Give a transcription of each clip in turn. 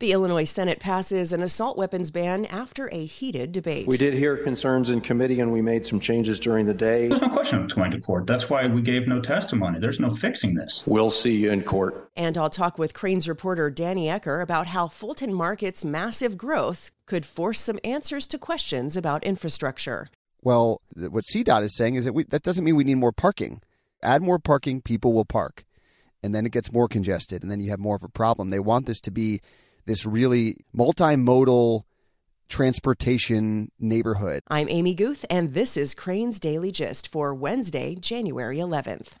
The Illinois Senate passes an assault weapons ban after a heated debate. We did hear concerns in committee and we made some changes during the day. There's no question of going to court. That's why we gave no testimony. There's no fixing this. We'll see you in court. And I'll talk with Crain's reporter Danny Ecker about how Fulton Market's massive growth could force some answers to questions about infrastructure. Well, what CDOT is saying is that we, that doesn't mean we need more parking. Add more parking, people will park. And then it gets more congested, and then you have more of a problem. They want this to be this really multimodal transportation neighborhood. I'm Amy Guth, and this is Crain's Daily Gist for Wednesday, January 11th.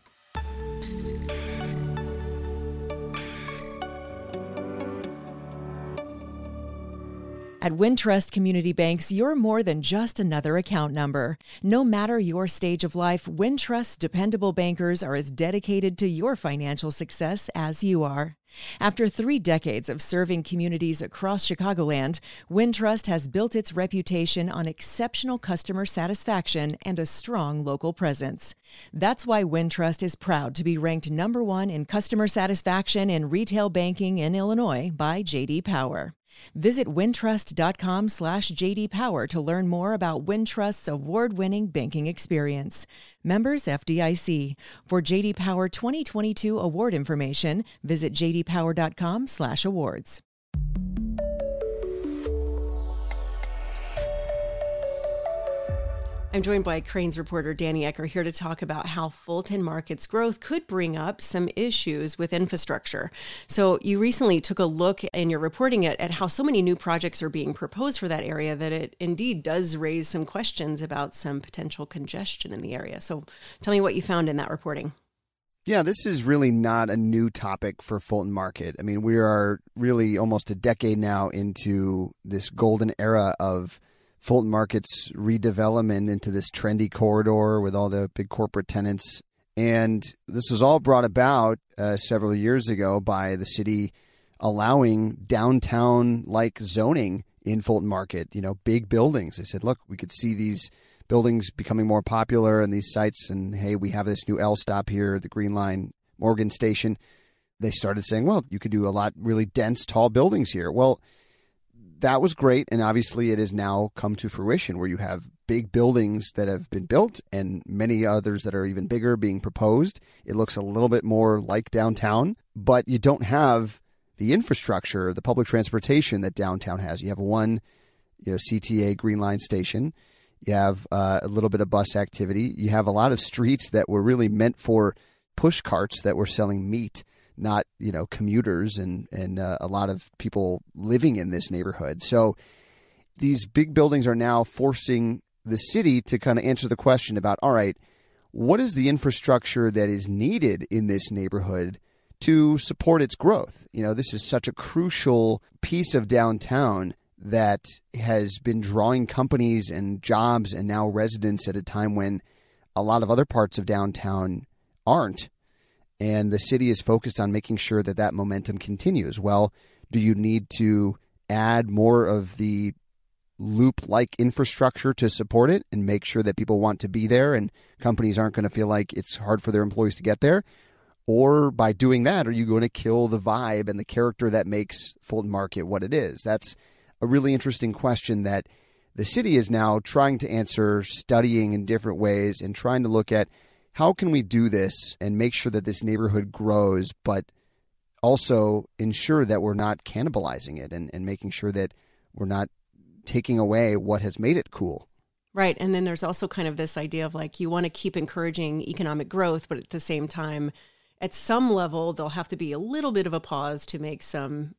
At Wintrust Community Banks, you're more than just another account number. No matter your stage of life, Wintrust's dependable bankers are as dedicated to your financial success as you are. After three decades of serving communities across Chicagoland, Wintrust has built its reputation on exceptional customer satisfaction and a strong local presence. That's why Wintrust is proud to be ranked number one in customer satisfaction in retail banking in Illinois by JD Power. Visit wintrust.com slash jdpower to learn more about Wintrust's award-winning banking experience. Members FDIC. For JD Power 2022 award information, visit jdpower.com I'm joined by Crain's reporter Danny Ecker here to talk about how Fulton Market's growth could bring up some issues with infrastructure. So, you recently took a look and you're reporting it at how so many new projects are being proposed for that area that it indeed does raise some questions about some potential congestion in the area. So, tell me what you found in that reporting. Yeah, this is really not a new topic for Fulton Market. I mean, we are really almost a decade now into this golden era of Fulton Market's redevelopment into this trendy corridor with all the big corporate tenants. And this was all brought about uh, several years ago by the city allowing downtown like zoning in Fulton Market, you know, big buildings. They said, look, we could see these buildings becoming more popular and these sites, and hey, we have this new L stop here, the Green Line Morgan Station. They started saying, well, you could do a lot really dense, tall buildings here. Well, that was great. And obviously, it has now come to fruition where you have big buildings that have been built and many others that are even bigger being proposed. It looks a little bit more like downtown, but you don't have the infrastructure, the public transportation that downtown has. You have one, you know, CTA Green Line station. You have uh, a little bit of bus activity. You have a lot of streets that were really meant for push carts that were selling meat not you know commuters and and uh, a lot of people living in this neighborhood. So these big buildings are now forcing the city to kind of answer the question about all right, what is the infrastructure that is needed in this neighborhood to support its growth? You know, this is such a crucial piece of downtown that has been drawing companies and jobs and now residents at a time when a lot of other parts of downtown aren't and the city is focused on making sure that that momentum continues. Well, do you need to add more of the loop like infrastructure to support it and make sure that people want to be there and companies aren't going to feel like it's hard for their employees to get there? Or by doing that, are you going to kill the vibe and the character that makes Fulton Market what it is? That's a really interesting question that the city is now trying to answer, studying in different ways, and trying to look at how can we do this and make sure that this neighborhood grows, but also ensure that we're not cannibalizing it and, and making sure that we're not taking away what has made it cool. Right. And then there's also kind of this idea of like you want to keep encouraging economic growth, but at the same time, at some level, there'll have to be a little bit of a pause to make some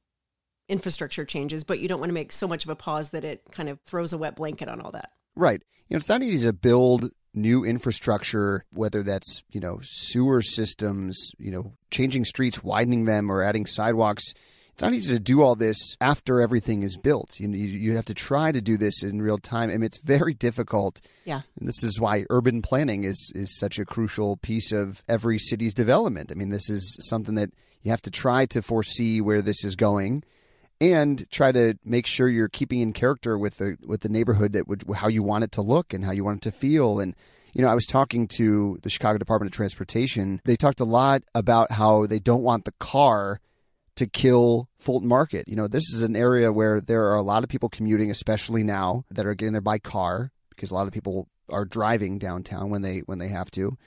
infrastructure changes, but you don't want to make so much of a pause that it kind of throws a wet blanket on all that. Right. You know, it's not easy to build new infrastructure, whether that's, you know, sewer systems, you know, changing streets, widening them, or adding sidewalks. It's not easy to do all this after everything is built. You, you, you have to try to do this in real time, and it's very difficult. Yeah, and this is why urban planning is is such a crucial piece of every city's development. I mean, this is something that you have to try to foresee where this is going and try to make sure you're keeping in character with the with the neighborhood that would how you want it to look and how you want it to feel and you know, I was talking to the Chicago Department of Transportation. They talked a lot about how they don't want the car to kill Fulton Market. You know, this is an area where there are a lot of people commuting, especially now that are getting there by car because a lot of people are driving downtown when they when they have to.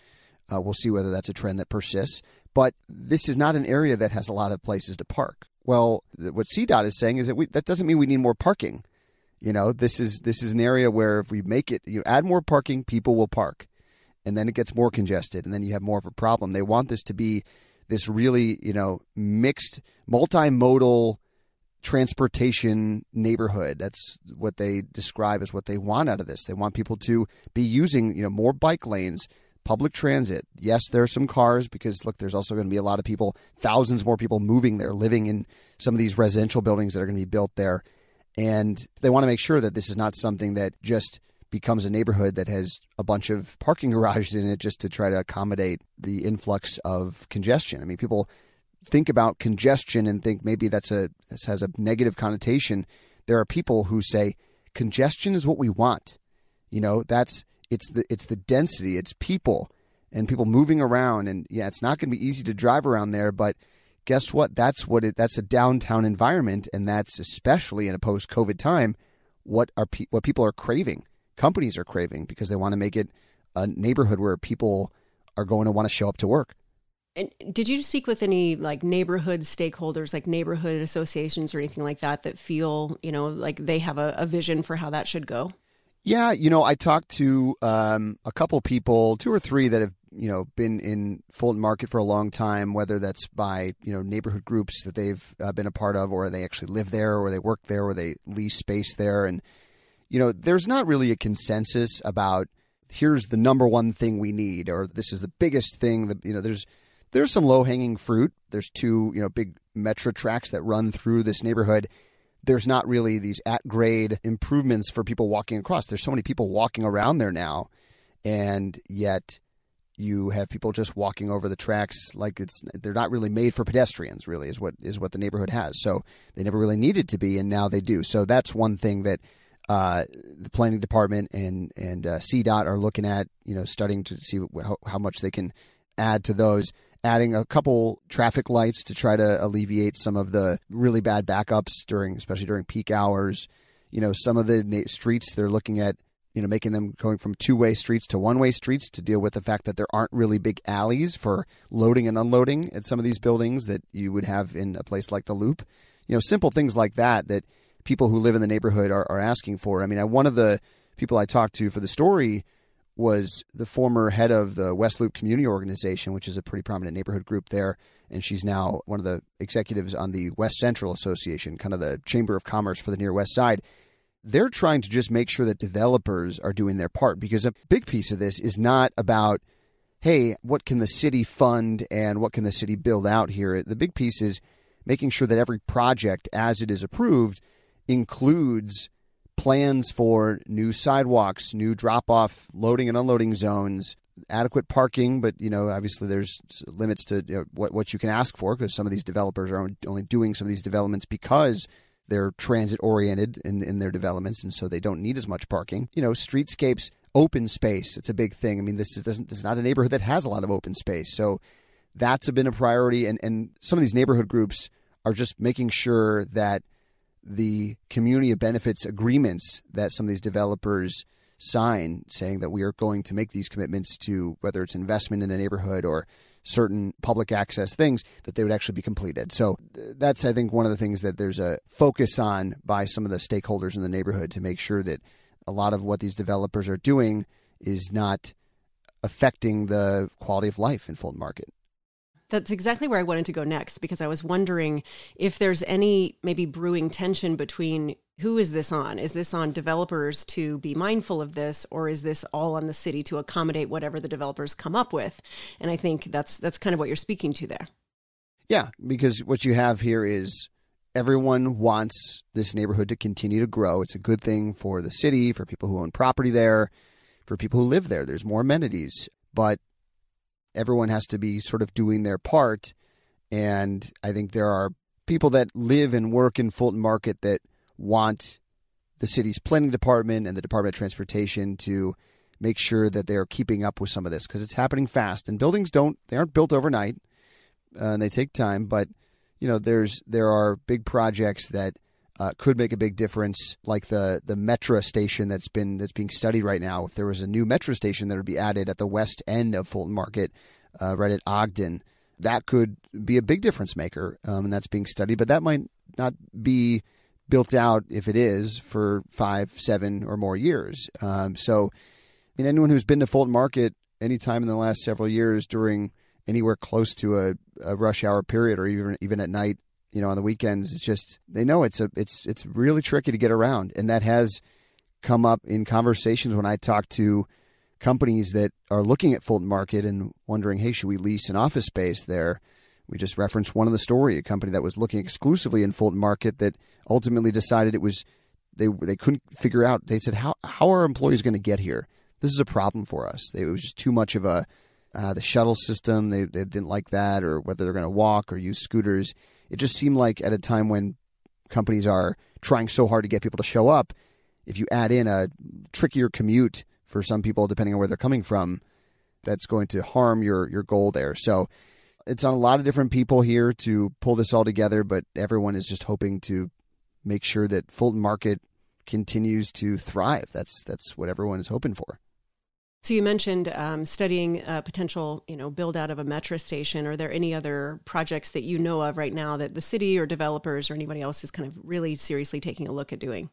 Uh, we'll see whether that's a trend that persists. But this is not an area that has a lot of places to park. Well, what CDOT is saying is that we, that doesn't mean we need more parking. You know, this is this is an area where if we make it, you add more parking, people will park, and then it gets more congested, and then you have more of a problem. They want this to be this really, you know, mixed, multimodal transportation neighborhood. That's what they describe as what they want out of this. They want people to be using, you know, more bike lanes, public transit. Yes, there are some cars because look, there's also going to be a lot of people, thousands more people moving there, living in some of these residential buildings that are going to be built there. And they want to make sure that this is not something that just becomes a neighborhood that has a bunch of parking garages in it just to try to accommodate the influx of congestion. I mean, people think about congestion and think maybe that's a this has a negative connotation. There are people who say congestion is what we want. You know, that's it's the it's the density, it's people and people moving around and yeah, it's not going to be easy to drive around there, but guess what? That's what it that's a downtown environment and that's especially in a post-COVID time what are pe- what people are craving. Companies are craving because they want to make it a neighborhood where people are going to want to show up to work. And did you speak with any like neighborhood stakeholders, like neighborhood associations or anything like that, that feel, you know, like they have a, a vision for how that should go? Yeah, you know, I talked to um, a couple people, two or three that have, you know, been in Fulton Market for a long time, whether that's by, you know, neighborhood groups that they've uh, been a part of, or they actually live there, or they work there, or they lease space there. And, you know, there's not really a consensus about here's the number one thing we need, or this is the biggest thing that, you know, there's, there's some low hanging fruit. There's two, you know, big Metra tracks that run through this neighborhood. There's not really these at grade improvements for people walking across. There's so many people walking around there now, and yet you have people just walking over the tracks like it's they're not really made for pedestrians really is what is what the neighborhood has. So they never really needed to be and now they do. So that's one thing that uh, the planning department and and uh, CDOT are looking at you know studying to see how, how much they can add to those adding a couple traffic lights to try to alleviate some of the really bad backups during, especially during peak hours. You know, some of the streets they're looking at, you know, making them going from two way streets to one way streets to deal with the fact that there aren't really big alleys for loading and unloading at some of these buildings that you would have in a place like the Loop. You know, simple things like that that people who live in the neighborhood are, are asking for. I mean, I, one of the people I talked to for the story was the former head of the West Loop Community Organization, which is a pretty prominent neighborhood group there. And she's now one of the executives on the West Central Association, kind of the Chamber of Commerce for the Near West Side. They're trying to just make sure that developers are doing their part because a big piece of this is not about, hey, what can the city fund and what can the city build out here? The big piece is making sure that every project, as it is approved, includes plans for new sidewalks, new drop off loading and unloading zones, adequate parking, but you know, obviously there's limits to you know, what what you can ask for because some of these developers are only doing some of these developments because they're transit oriented in, in their developments, and so they don't need as much parking. You know, streetscapes, open space, it's a big thing. I mean, this is doesn't this is not a neighborhood that has a lot of open space, so that's been a priority. And and some of these neighborhood groups are just making sure that the community of benefits agreements that some of these developers sign saying that we are going to make these commitments to whether it's investment in a neighborhood or certain public access things that they would actually be completed. So that's I think one of the things that there's a focus on by some of the stakeholders in the neighborhood to make sure that a lot of what these developers are doing is not affecting the quality of life in Fulton Market. That's exactly where I wanted to go next because I was wondering if there's any maybe brewing tension between who is this on? Is this on developers to be mindful of this or is this all on the city to accommodate whatever the developers come up with? And I think that's that's kind of what you're speaking to there. Yeah, because what you have here is everyone wants this neighborhood to continue to grow. It's a good thing for the city, for people who own property there, for people who live there. There's more amenities, but everyone has to be sort of doing their part. And I think there are people that live and work in Fulton Market that want the city's planning department and the Department of Transportation to make sure that they are keeping up with some of this because it's happening fast. And buildings don't, they aren't built overnight uh, and they take time. But, you know, there's there are big projects that uh, could make a big difference, like the the Metra station that's been that's being studied right now. If there was a new Metra station that would be added at the west end of Fulton Market, uh, right at Ogden, that could be a big difference maker, um, and that's being studied. But that might not be built out if it is for five, seven, or more years. Um, so, I mean, anyone who's been to Fulton Market anytime in the last several years during anywhere close to a, a rush hour period, or even even at night, you know, on the weekends, it's just they know it's a it's it's really tricky to get around, and that has come up in conversations when I talk to companies that are looking at Fulton Market and wondering, hey, should we lease an office space there? We just referenced one of the story, a company that was looking exclusively in Fulton Market that ultimately decided it was they they couldn't figure out. They said, how how are employees going to get here? This is a problem for us. It was just too much of a uh, the shuttle system. They they didn't like that, or whether they're going to walk or use scooters. It just seemed like at a time when companies are trying so hard to get people to show up, if you add in a trickier commute for some people, depending on where they're coming from, that's going to harm your your goal there. So it's on a lot of different people here to pull this all together, but everyone is just hoping to make sure that Fulton Market continues to thrive. That's that's what everyone is hoping for. So you mentioned um, studying a potential, you know, build out of a Metra station. Are there any other projects that you know of right now that the city or developers or anybody else is kind of really seriously taking a look at doing?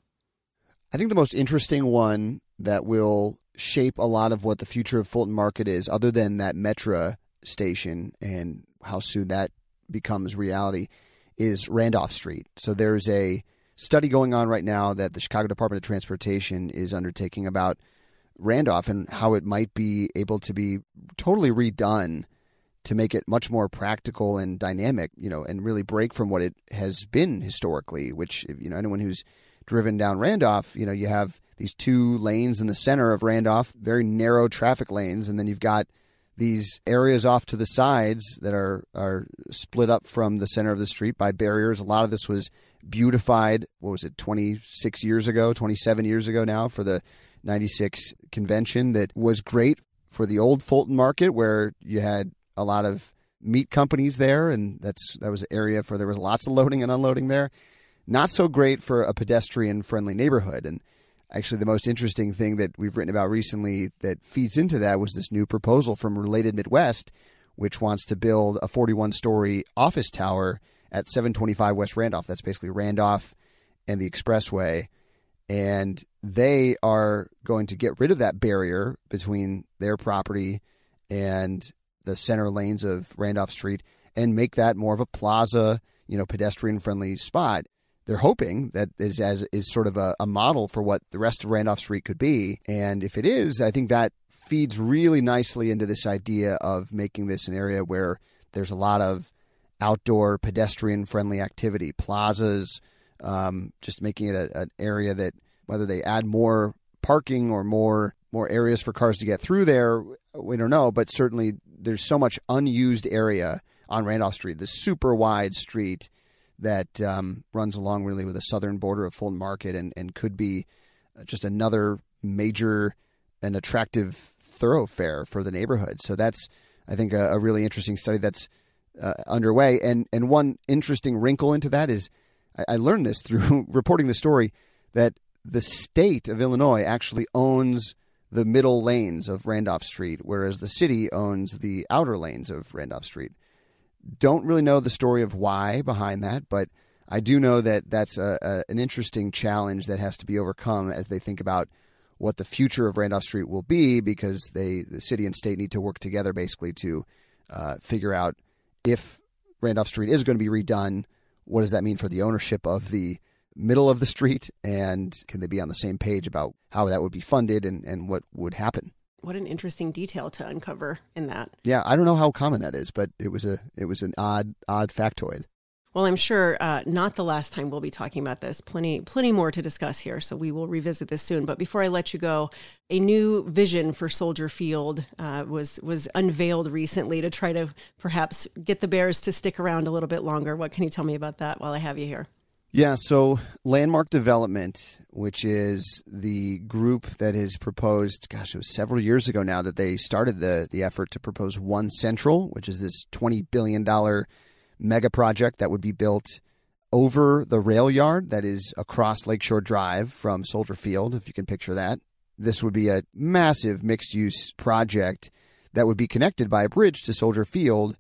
I think the most interesting one that will shape a lot of what the future of Fulton Market is, other than that Metra station and how soon that becomes reality, is Randolph Street. So there's a study going on right now that the Chicago Department of Transportation is undertaking about Randolph and how it might be able to be totally redone to make it much more practical and dynamic, you know, and really break from what it has been historically, which, you know, anyone who's driven down Randolph, you know, you have these two lanes in the center of Randolph, very narrow traffic lanes, and then you've got these areas off to the sides that are are split up from the center of the street by barriers. A lot of this was beautified. What was it, 26 years ago, 27 years ago now for the 96 convention that was great for the old Fulton market where you had a lot of meat companies there and that's that was an area for there was lots of loading and unloading there. Not so great for a pedestrian friendly neighborhood and actually the most interesting thing that we've written about recently that feeds into that was this new proposal from Related Midwest which wants to build a 41 story office tower at 725 West Randolph. That's basically Randolph and the expressway and they are going to get rid of that barrier between their property and the center lanes of Randolph Street and make that more of a plaza, you know, pedestrian friendly spot. They're hoping that is as is sort of a, a model for what the rest of Randolph Street could be. And if it is, I think that feeds really nicely into this idea of making this an area where there's a lot of outdoor pedestrian friendly activity, plazas, um, just making it a, an area that whether they add more parking or more more areas for cars to get through there, we don't know. But certainly, there's so much unused area on Randolph Street, this super wide street that um, runs along really with the southern border of Fulton Market and, and could be just another major and attractive thoroughfare for the neighborhood. So that's, I think, a, a really interesting study that's uh, underway. And and one interesting wrinkle into that is I, I learned this through reporting the story that the state of Illinois actually owns the middle lanes of Randolph Street, whereas the city owns the outer lanes of Randolph Street. Don't really know the story of why behind that, but I do know that that's a, a, an interesting challenge that has to be overcome as they think about what the future of Randolph Street will be, because they, the city and state need to work together basically to uh, figure out if Randolph Street is going to be redone what does that mean for the ownership of the middle of the street? And can they be on the same page about how that would be funded and, and what would happen? What an interesting detail to uncover in that. Yeah, I don't know how common that is, but it was a it was an odd odd factoid. Well, I'm sure uh, not the last time we'll be talking about this. Plenty, plenty more to discuss here. So we will revisit this soon. But before I let you go, a new vision for Soldier Field uh, was was unveiled recently to try to perhaps get the Bears to stick around a little bit longer. What can you tell me about that while I have you here? Yeah, so Landmark Development, which is the group that has proposed, gosh, it was several years ago now that they started the the effort to propose One Central, which is this twenty billion dollar mega project that would be built over the rail yard that is across Lakeshore Drive from Soldier Field, if you can picture that. This would be a massive mixed use project that would be connected by a bridge to Soldier Field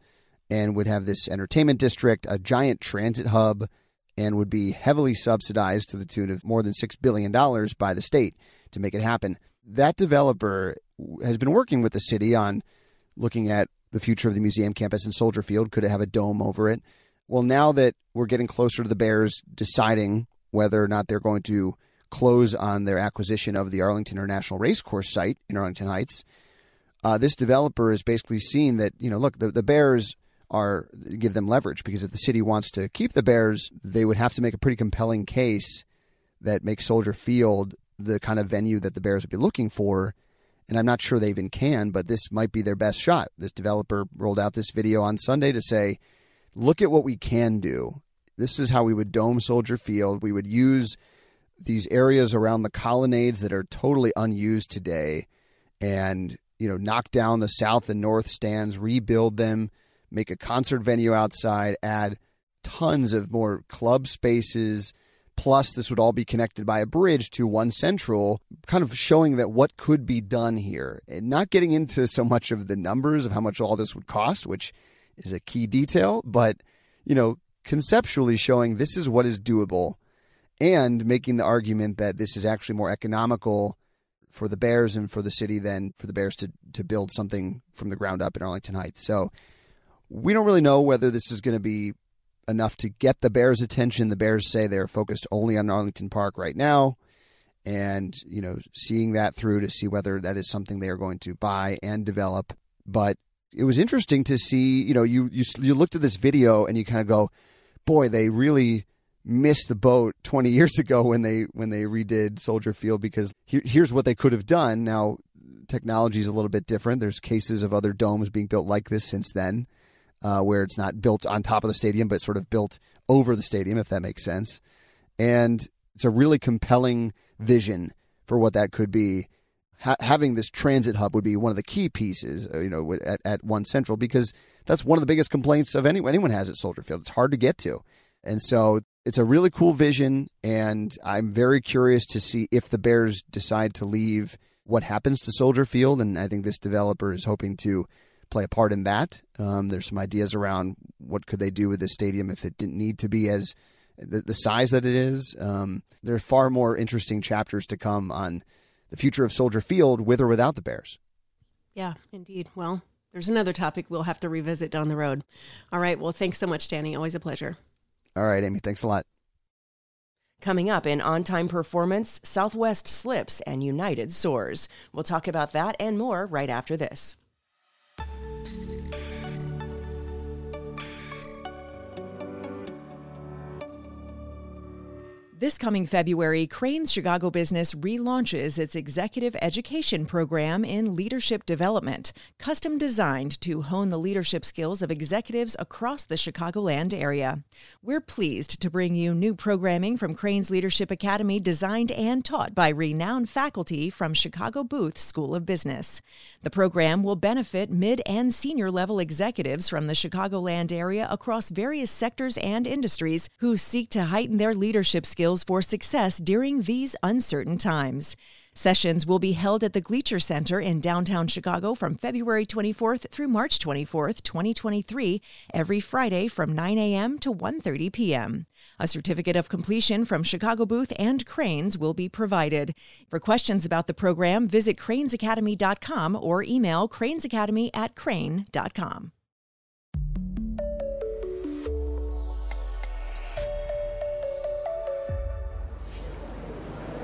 and would have this entertainment district, a giant transit hub, and would be heavily subsidized to the tune of more than $6 billion by the state to make it happen. That developer has been working with the city on looking at the future of the museum campus in Soldier Field. Could it have a dome over it? Well, now that we're getting closer to the Bears deciding whether or not they're going to close on their acquisition of the Arlington International Racecourse site in Arlington Heights, uh, this developer is basically seeing that you know, look, the, the Bears are give them leverage because if the city wants to keep the Bears, they would have to make a pretty compelling case that makes Soldier Field the kind of venue that the Bears would be looking for. And I'm not sure they even can, but this might be their best shot. This developer rolled out this video on Sunday to say, look at what we can do. This is how we would dome Soldier Field. We would use these areas around the colonnades that are totally unused today and, you know, knock down the south and north stands, rebuild them, make a concert venue outside, add tons of more club spaces. Plus, this would all be connected by a bridge to one central, kind of showing that what could be done here. And not getting into so much of the numbers of how much all this would cost, which is a key detail, but you know, conceptually showing this is what is doable and making the argument that this is actually more economical for the Bears and for the city than for the Bears to to build something from the ground up in Arlington Heights. So we don't really know whether this is going to be enough to get the Bears' attention. The Bears say they're focused only on Arlington Park right now, and you know, seeing that through to see whether that is something they are going to buy and develop. But it was interesting to see. You know, you you you looked at this video and you kind of go, "Boy, they really." missed the boat 20 years ago when they when they redid Soldier Field because here, here's what they could have done. Now technology is a little bit different. There's cases of other domes being built like this since then, uh, where it's not built on top of the stadium but sort of built over the stadium, if that makes sense. And it's a really compelling vision for what that could be ha- having this transit hub would be one of the key pieces, uh, you know, at, at One Central because that's one of the biggest complaints of anyone anyone has at Soldier Field. It's hard to get to, and so it's a really cool vision. And I'm very curious to see if the Bears decide to leave, what happens to Soldier Field. And I think this developer is hoping to play a part in that. Um, there's some ideas around what could they do with this stadium if it didn't need to be as the, the size that it is. Um, there are far more interesting chapters to come on the future of Soldier Field with or without the Bears. Yeah, indeed. Well, there's another topic we'll have to revisit down the road. All right. Well, thanks so much, Danny. Always a pleasure. All right, Amy. Thanks a lot. Coming up in On Time Performance, Southwest slips and United soars. We'll talk about that and more right after this. This coming February, Crain's Chicago business relaunches its executive education program in leadership development, custom designed to hone the leadership skills of executives across the Chicagoland area. We're pleased to bring you new programming from Crain's Leadership Academy, designed and taught by renowned faculty from Chicago Booth School of Business. The program will benefit mid and senior level executives from the Chicagoland area across various sectors and industries who seek to heighten their leadership skills skills for success during these uncertain times. Sessions will be held at the Gleacher Center in downtown Chicago from February 24th through March 24th, 2023, every Friday from 9 a.m. to 1:30 p.m. A certificate of completion from Chicago Booth and Crain's will be provided. For questions about the program, visit crainsacademy.com or email cranesacademy at crain.com.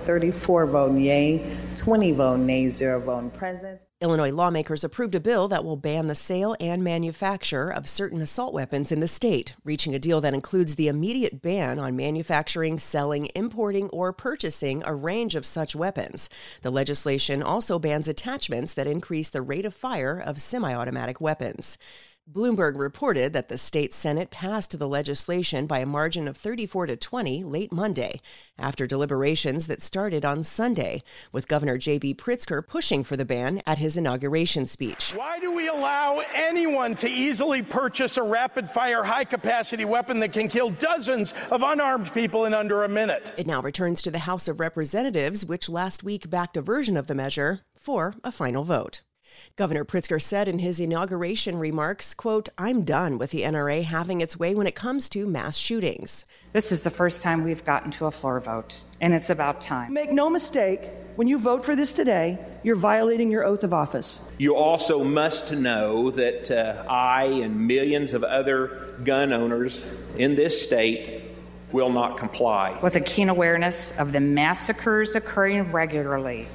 34 vote yea, 20 vote nay, 0 vote present. Illinois lawmakers approved a bill that will ban the sale and manufacture of certain assault weapons in the state, reaching a deal that includes the immediate ban on manufacturing, selling, importing, or purchasing a range of such weapons. The legislation also bans attachments that increase the rate of fire of semi automatic weapons. Bloomberg reported that the state Senate passed the legislation by a margin of 34 to 20 late Monday, after deliberations that started on Sunday, with Governor J.B. Pritzker pushing for the ban at his inauguration speech. Why do we allow anyone to easily purchase a rapid fire, high capacity weapon that can kill dozens of unarmed people in under a minute? It now returns to the House of Representatives, which last week backed a version of the measure, for a final vote. Governor Pritzker said in his inauguration remarks, quote, I'm done with the NRA having its way when it comes to mass shootings. This is the first time we've gotten to a floor vote, and it's about time. Make no mistake, when you vote for this today, you're violating your oath of office. You also must know that uh, I and millions of other gun owners in this state will not comply. With a keen awareness of the massacres occurring regularly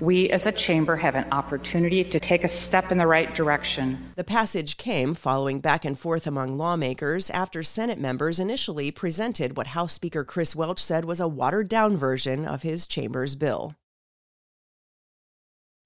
we as a chamber have an opportunity to take a step in the right direction. The passage came following back and forth among lawmakers after Senate members initially presented what House Speaker Chris Welch said was a watered down version of his chamber's bill.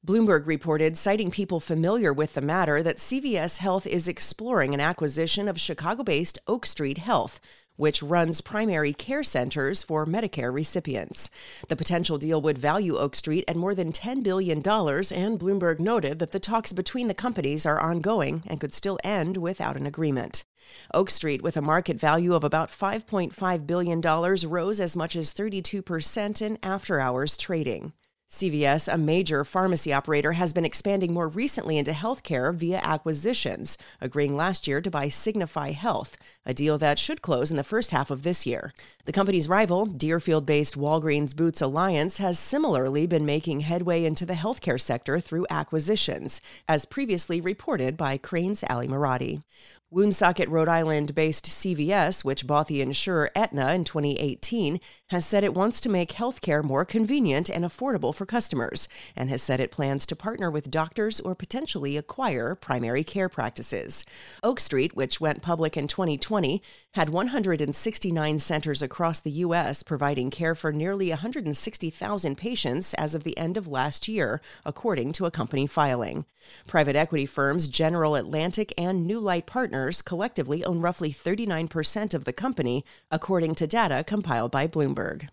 Bloomberg reported, citing people familiar with the matter, that CVS Health is exploring an acquisition of Chicago based Oak Street Health, which runs primary care centers for Medicare recipients. The potential deal would value Oak Street at more than $10 billion, and Bloomberg noted that the talks between the companies are ongoing and could still end without an agreement. Oak Street, with a market value of about $5.5 billion, rose as much as 32% in after hours trading. CVS, a major pharmacy operator, has been expanding more recently into healthcare via acquisitions, agreeing last year to buy Signify Health, a deal that should close in the first half of this year. The company's rival, Deerfield based Walgreens Boots Alliance, has similarly been making headway into the healthcare sector through acquisitions, as previously reported by Crain's Ally Marotti. Woonsocket, Rhode Island based CVS, which bought the insurer Aetna in 2018, has said it wants to make healthcare more convenient and affordable for customers, and has said it plans to partner with doctors or potentially acquire primary care practices. Oak Street, which went public in 2020, had 169 centers across the U.S. providing care for nearly 160,000 patients as of the end of last year, according to a company filing. Private equity firms General Atlantic and Newlight Partners collectively own roughly 39% of the company, according to data compiled by Bloomberg.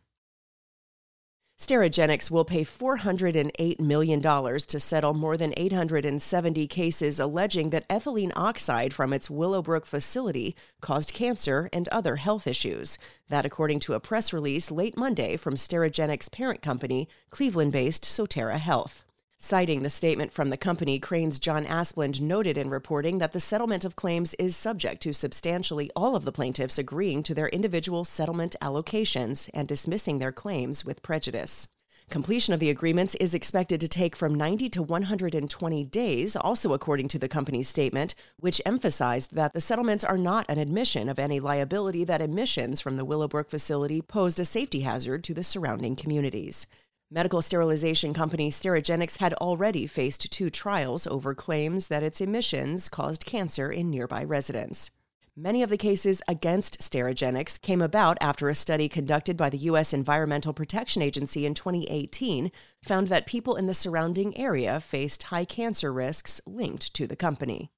Sterigenics will pay $408 million to settle more than 870 cases alleging that ethylene oxide from its Willowbrook facility caused cancer and other health issues. That, according to a press release late Monday from Sterigenics' parent company, Cleveland based Sotera Health. Citing the statement from the company, Crain's John Asplund noted in reporting that the settlement of claims is subject to substantially all of the plaintiffs agreeing to their individual settlement allocations and dismissing their claims with prejudice. Completion of the agreements is expected to take from 90 to 120 days, also according to the company's statement, which emphasized that the settlements are not an admission of any liability that emissions from the Willowbrook facility posed a safety hazard to the surrounding communities. Medical sterilization company Sterigenics had already faced two trials over claims that its emissions caused cancer in nearby residents. Many of the cases against Sterigenics came about after a study conducted by the U.S. Environmental Protection Agency in 2018 found that people in the surrounding area faced high cancer risks linked to the company.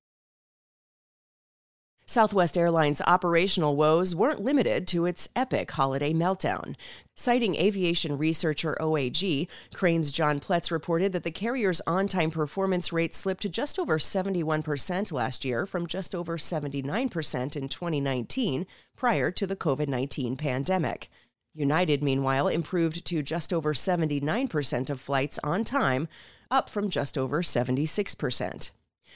Southwest Airlines' operational woes weren't limited to its epic holiday meltdown. Citing aviation researcher OAG, Crain's John Pletz reported that the carrier's on time performance rate slipped to just over 71% last year from just over 79% in 2019, prior to the COVID 19 pandemic. United, meanwhile, improved to just over 79% of flights on time, up from just over 76%.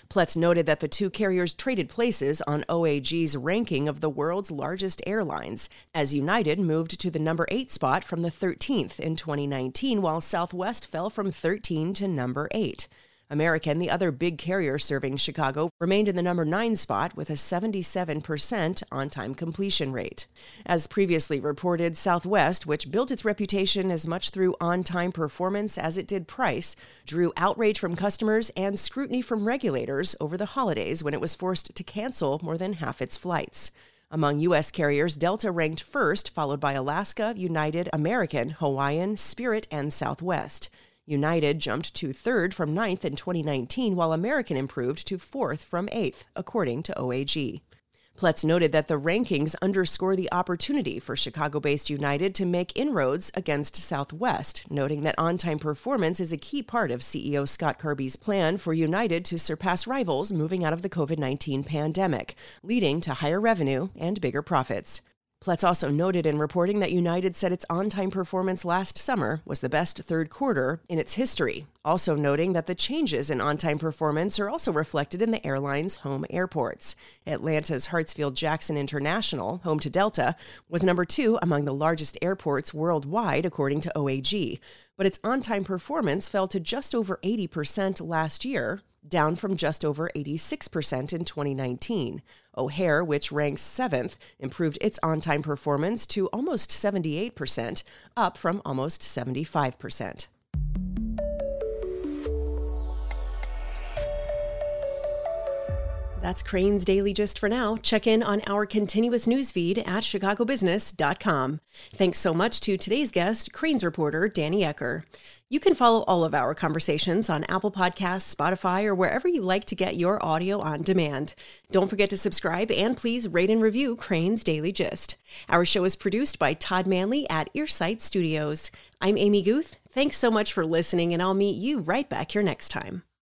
Pletz noted that the two carriers traded places on OAG's ranking of the world's largest airlines, as United moved to the number 8 spot from the 13th in 2019, while Southwest fell from 13 to number 8. American, the other big carrier serving Chicago, remained in the number 9 spot with a 77% on time completion rate. As previously reported, Southwest, which built its reputation as much through on time performance as it did price, drew outrage from customers and scrutiny from regulators over the holidays when it was forced to cancel more than half its flights. Among U.S. carriers, Delta ranked first, followed by Alaska, United, American, Hawaiian, Spirit, and Southwest. United jumped to third from ninth in 2019, while American improved to fourth from eighth, according to OAG. Pletz noted that the rankings underscore the opportunity for Chicago based United to make inroads against Southwest, noting that on time performance is a key part of CEO Scott Kirby's plan for United to surpass rivals moving out of the COVID 19 pandemic, leading to higher revenue and bigger profits. Pletz also noted in reporting that United said its on time performance last summer was the best third quarter in its history, also noting that the changes in on time performance are also reflected in the airline's home airports. Atlanta's Hartsfield Jackson International, home to Delta, was number two among the largest airports worldwide, according to OAG, but its on time performance fell to just over 80% last year, down from just over 86% in 2019. O'Hare, which ranks seventh, improved its on time performance to almost 78%, up from almost 75%. That's Crain's Daily Gist for now. Check in on our continuous news feed at chicagobusiness.com. Thanks so much to today's guest, Crain's reporter Danny Ecker. You can follow all of our conversations on Apple Podcasts, Spotify, or wherever you like to get your audio on demand. Don't forget to subscribe and please rate and review Crain's Daily Gist. Our show is produced by Todd Manley at Earsight Studios. I'm Amy Guth. Thanks so much for listening, and I'll meet you right back here next time.